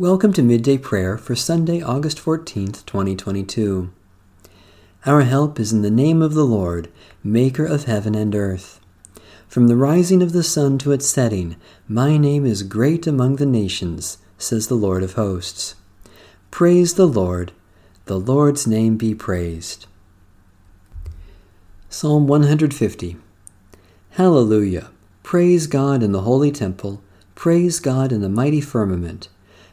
Welcome to Midday Prayer for Sunday, August 14th, 2022. Our help is in the name of the Lord, Maker of heaven and earth. From the rising of the sun to its setting, my name is great among the nations, says the Lord of hosts. Praise the Lord, the Lord's name be praised. Psalm 150 Hallelujah! Praise God in the holy temple, praise God in the mighty firmament.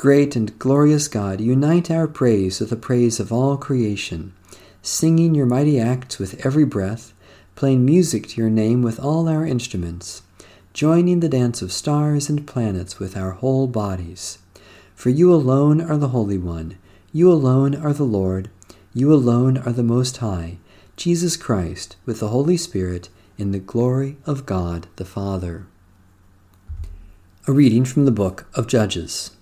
Great and glorious God, unite our praise with the praise of all creation, singing your mighty acts with every breath, playing music to your name with all our instruments, joining the dance of stars and planets with our whole bodies. For you alone are the Holy One, you alone are the Lord, you alone are the Most High, Jesus Christ, with the Holy Spirit, in the glory of God the Father. A reading from the book of Judges.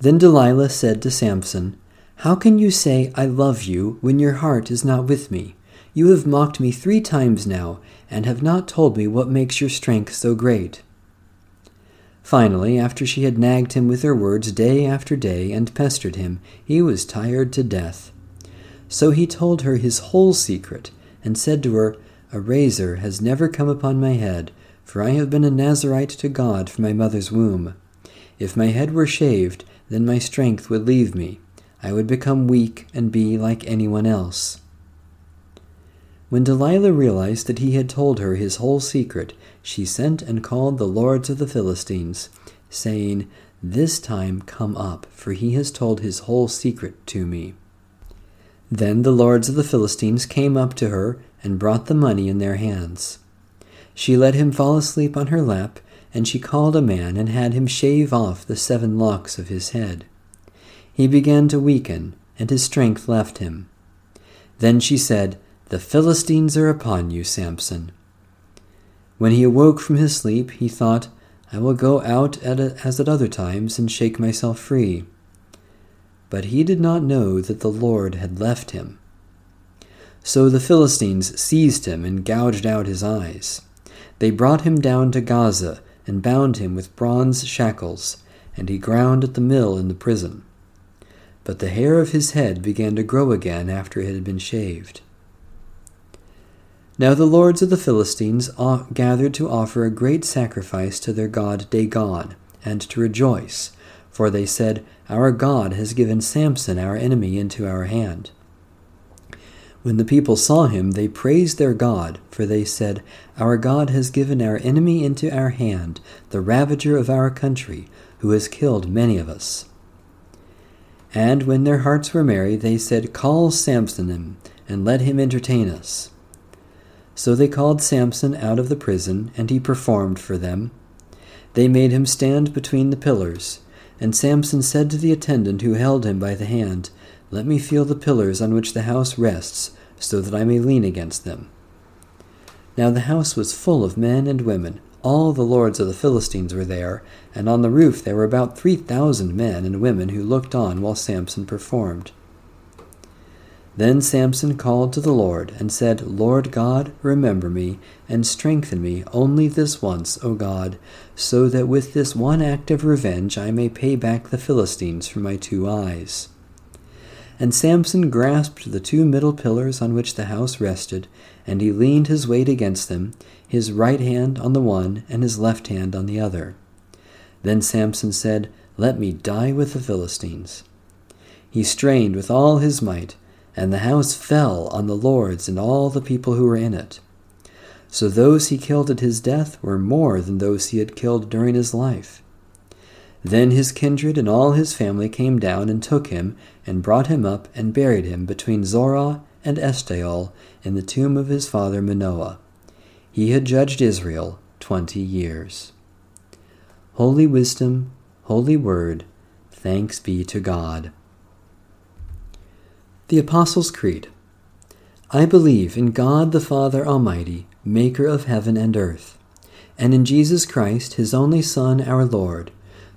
Then Delilah said to Samson, How can you say, I love you, when your heart is not with me? You have mocked me three times now, and have not told me what makes your strength so great. Finally, after she had nagged him with her words day after day and pestered him, he was tired to death. So he told her his whole secret, and said to her, A razor has never come upon my head, for I have been a Nazarite to God from my mother's womb. If my head were shaved, then my strength would leave me. I would become weak and be like anyone else. When Delilah realized that he had told her his whole secret, she sent and called the lords of the Philistines, saying, This time come up, for he has told his whole secret to me. Then the lords of the Philistines came up to her and brought the money in their hands. She let him fall asleep on her lap and she called a man and had him shave off the seven locks of his head. He began to weaken, and his strength left him. Then she said, The Philistines are upon you, Samson. When he awoke from his sleep, he thought, I will go out at a, as at other times and shake myself free. But he did not know that the Lord had left him. So the Philistines seized him and gouged out his eyes. They brought him down to Gaza and bound him with bronze shackles, and he ground at the mill in the prison. But the hair of his head began to grow again after it had been shaved. Now the lords of the Philistines gathered to offer a great sacrifice to their god Dagon, and to rejoice, for they said, Our God has given Samson our enemy into our hand. When the people saw him, they praised their God, for they said, Our God has given our enemy into our hand, the ravager of our country, who has killed many of us. And when their hearts were merry, they said, Call Samson in, and let him entertain us. So they called Samson out of the prison, and he performed for them. They made him stand between the pillars. And Samson said to the attendant who held him by the hand, let me feel the pillars on which the house rests, so that I may lean against them. Now the house was full of men and women. All the lords of the Philistines were there, and on the roof there were about three thousand men and women who looked on while Samson performed. Then Samson called to the Lord, and said, Lord God, remember me, and strengthen me only this once, O God, so that with this one act of revenge I may pay back the Philistines for my two eyes. And Samson grasped the two middle pillars on which the house rested, and he leaned his weight against them, his right hand on the one and his left hand on the other. Then Samson said, Let me die with the Philistines. He strained with all his might, and the house fell on the lords and all the people who were in it. So those he killed at his death were more than those he had killed during his life. Then his kindred and all his family came down and took him, and brought him up and buried him between Zorah and Eshtaol in the tomb of his father Manoah. He had judged Israel twenty years. Holy wisdom, holy word, thanks be to God. The Apostles' Creed. I believe in God the Father Almighty, maker of heaven and earth, and in Jesus Christ, his only Son, our Lord,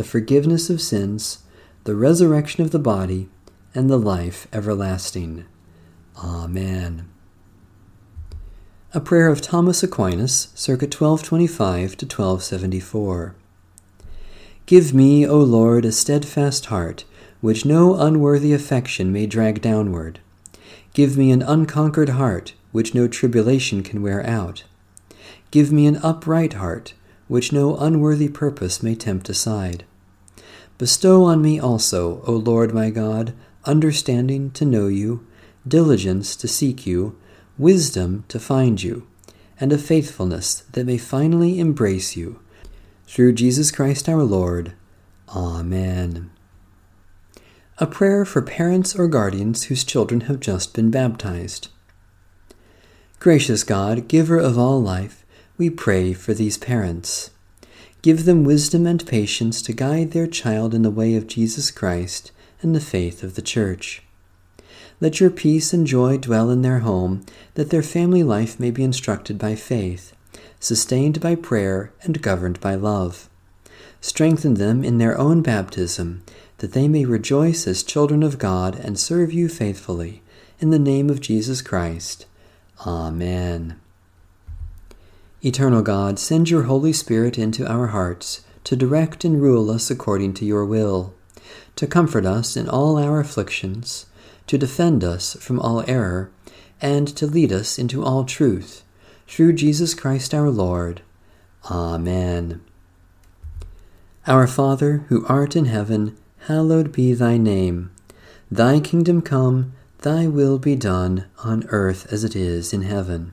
the forgiveness of sins, the resurrection of the body, and the life everlasting. Amen. A prayer of Thomas Aquinas, circa 1225 to 1274. Give me, O Lord, a steadfast heart which no unworthy affection may drag downward. Give me an unconquered heart, which no tribulation can wear out. Give me an upright heart, which no unworthy purpose may tempt aside. Bestow on me also, O Lord my God, understanding to know you, diligence to seek you, wisdom to find you, and a faithfulness that may finally embrace you. Through Jesus Christ our Lord. Amen. A prayer for parents or guardians whose children have just been baptized. Gracious God, giver of all life, we pray for these parents. Give them wisdom and patience to guide their child in the way of Jesus Christ and the faith of the Church. Let your peace and joy dwell in their home, that their family life may be instructed by faith, sustained by prayer, and governed by love. Strengthen them in their own baptism that they may rejoice as children of God and serve you faithfully. In the name of Jesus Christ. Amen. Eternal God, send your Holy Spirit into our hearts to direct and rule us according to your will, to comfort us in all our afflictions, to defend us from all error, and to lead us into all truth. Through Jesus Christ our Lord. Amen. Our Father, who art in heaven, hallowed be thy name. Thy kingdom come, thy will be done, on earth as it is in heaven.